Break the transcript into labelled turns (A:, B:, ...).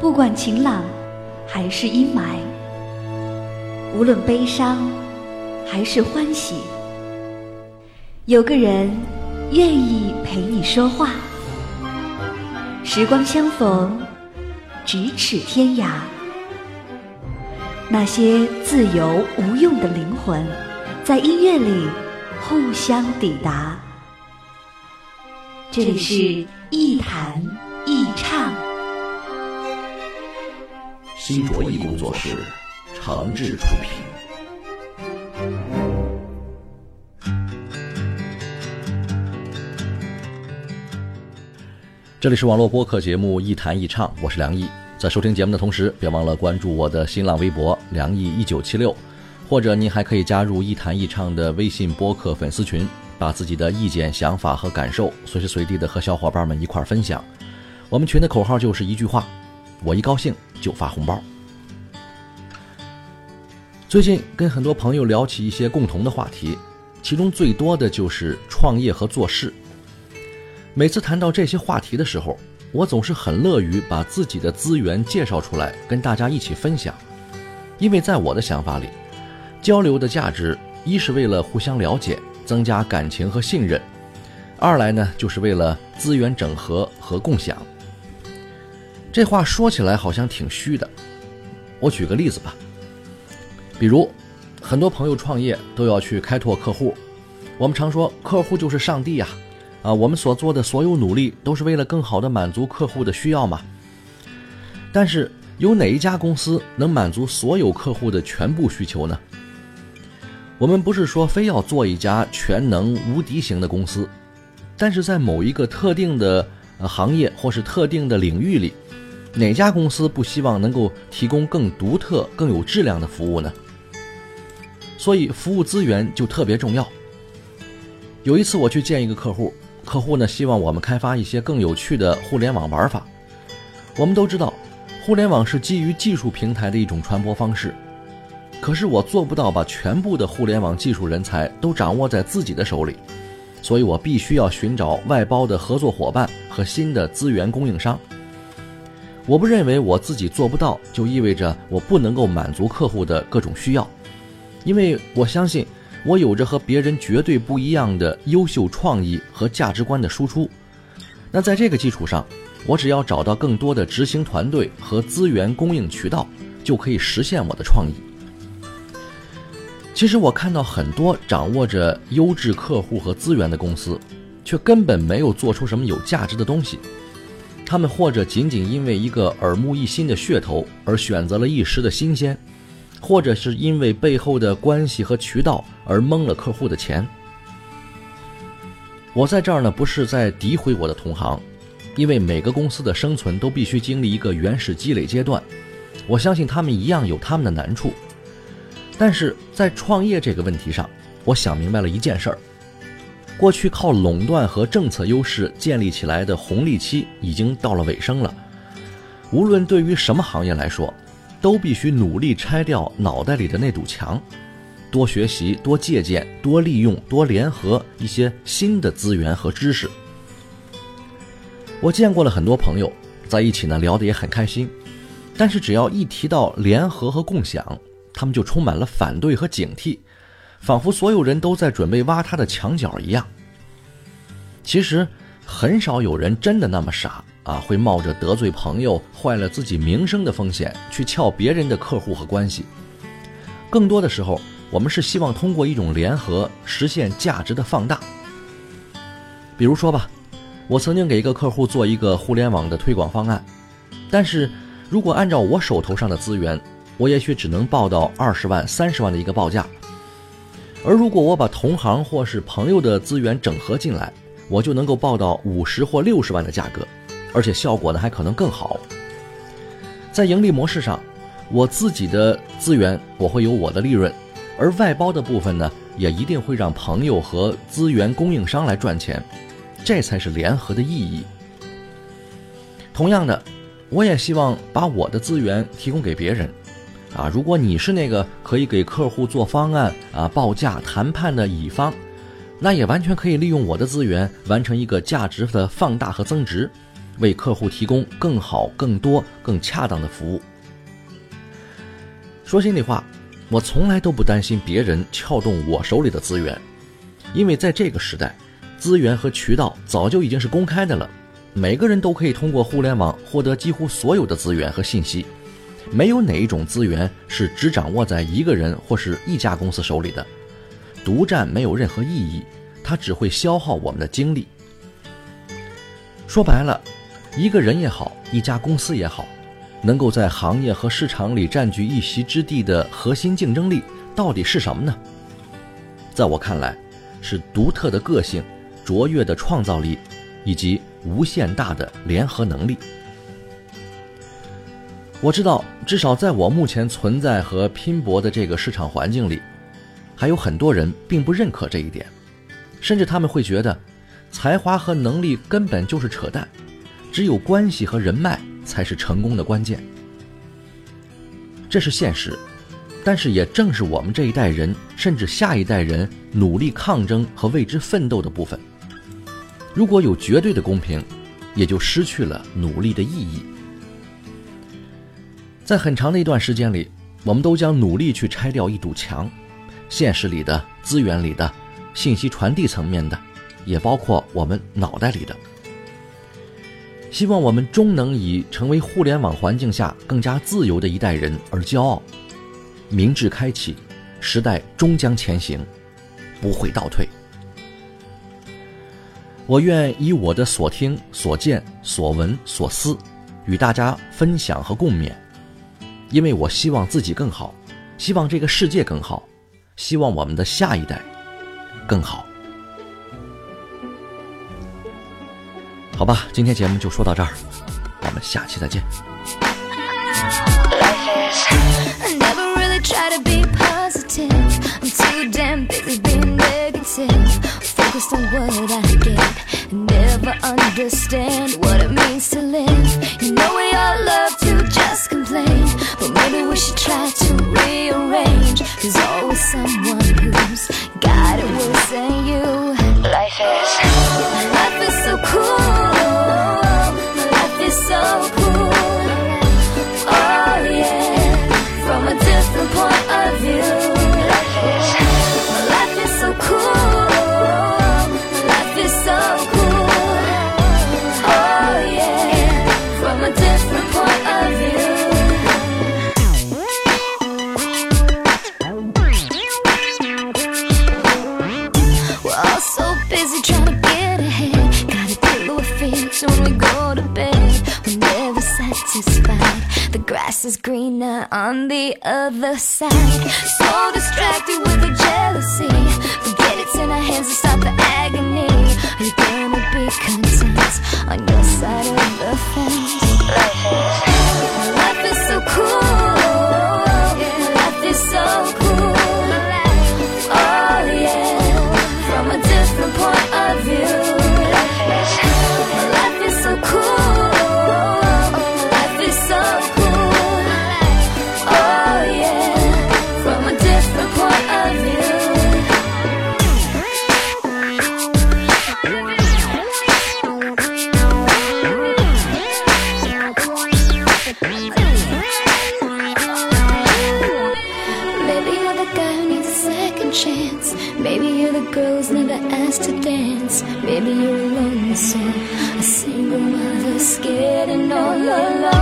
A: 不管晴朗还是阴霾，无论悲伤还是欢喜，有个人愿意陪你说话。时光相逢，咫尺天涯。那些自由无用的灵魂，在音乐里互相抵达。这里是一弹
B: 新卓艺工作室，诚挚出品。这里是网络播客节目《一谈一唱》，我是梁毅。在收听节目的同时，别忘了关注我的新浪微博“梁毅一九七六”，或者您还可以加入“一谈一唱”的微信播客粉丝群，把自己的意见、想法和感受随时随地的和小伙伴们一块儿分享。我们群的口号就是一句话：我一高兴就发红包。最近跟很多朋友聊起一些共同的话题，其中最多的就是创业和做事。每次谈到这些话题的时候，我总是很乐于把自己的资源介绍出来，跟大家一起分享。因为在我的想法里，交流的价值一是为了互相了解，增加感情和信任；二来呢，就是为了资源整合和共享。这话说起来好像挺虚的，我举个例子吧。比如，很多朋友创业都要去开拓客户，我们常说客户就是上帝呀。啊，我们所做的所有努力都是为了更好的满足客户的需要嘛。但是，有哪一家公司能满足所有客户的全部需求呢？我们不是说非要做一家全能无敌型的公司，但是在某一个特定的行业或是特定的领域里，哪家公司不希望能够提供更独特、更有质量的服务呢？所以，服务资源就特别重要。有一次我去见一个客户。客户呢希望我们开发一些更有趣的互联网玩法。我们都知道，互联网是基于技术平台的一种传播方式。可是我做不到把全部的互联网技术人才都掌握在自己的手里，所以我必须要寻找外包的合作伙伴和新的资源供应商。我不认为我自己做不到，就意味着我不能够满足客户的各种需要，因为我相信。我有着和别人绝对不一样的优秀创意和价值观的输出，那在这个基础上，我只要找到更多的执行团队和资源供应渠道，就可以实现我的创意。其实我看到很多掌握着优质客户和资源的公司，却根本没有做出什么有价值的东西。他们或者仅仅因为一个耳目一新的噱头而选择了一时的新鲜。或者是因为背后的关系和渠道而蒙了客户的钱。我在这儿呢，不是在诋毁我的同行，因为每个公司的生存都必须经历一个原始积累阶段。我相信他们一样有他们的难处，但是在创业这个问题上，我想明白了一件事儿：过去靠垄断和政策优势建立起来的红利期已经到了尾声了。无论对于什么行业来说。都必须努力拆掉脑袋里的那堵墙，多学习、多借鉴、多利用、多联合一些新的资源和知识。我见过了很多朋友，在一起呢聊得也很开心，但是只要一提到联合和共享，他们就充满了反对和警惕，仿佛所有人都在准备挖他的墙角一样。其实，很少有人真的那么傻。啊，会冒着得罪朋友、坏了自己名声的风险去撬别人的客户和关系。更多的时候，我们是希望通过一种联合实现价值的放大。比如说吧，我曾经给一个客户做一个互联网的推广方案，但是如果按照我手头上的资源，我也许只能报到二十万、三十万的一个报价。而如果我把同行或是朋友的资源整合进来，我就能够报到五十或六十万的价格。而且效果呢还可能更好。在盈利模式上，我自己的资源我会有我的利润，而外包的部分呢也一定会让朋友和资源供应商来赚钱，这才是联合的意义。同样的，我也希望把我的资源提供给别人。啊，如果你是那个可以给客户做方案啊、报价谈判的乙方，那也完全可以利用我的资源完成一个价值的放大和增值。
C: 为客户提供更好、更多、更恰当的服务。说心里话，我从来都不担心别人撬动我手里的资源，因为在这个时代，资源和渠道早就已经是公开的了，每个人都可以通过互联网获得几乎所有的资源和信息，没有哪一种资源是只掌握在一个人或是一家公司手里的，独占没有任何意义，它只会消耗我们的精力。说白了，一个人也好，一家公司也好。能够在行业和市场里占据一席之地的核心竞争力到底是什么呢？在我看来，是独特的个性、卓越的创造力以及无限大的联合能力。我知道，至少在我目前存在和拼搏的这个市场环境里，还有很多人并不认可这一点，甚至他们会觉得，才华和能力根本就是扯淡，只有关系和人脉。才是成功的关键，这是现实，但是也正是我们这一代人，甚至下一代人努力抗争和为之奋斗的部分。如果有绝对的公平，也就失去了努力的意义。在很长的一段时间里，我们都将努力去拆掉一堵墙，现实里的、资源里的、信息传递层面的，也包括我们脑袋里的。希望我们终能以成为互联网环境下更加自由的一代人而骄傲。明智开启，时代终将前行，不会倒退。我愿以我的所听、所见、所闻、所思，与大家分享和共勉，因为我希望自己更好，希望这个世界更好，希望我们的下一代更好。好吧，今天节目就说到这儿，我们下期再见。Focused on what I get never understand what it means is greener on the other side. So distracted with the jealousy. the girls never asked to dance. Maybe you're alone, so a single oh, mother scared and all alone.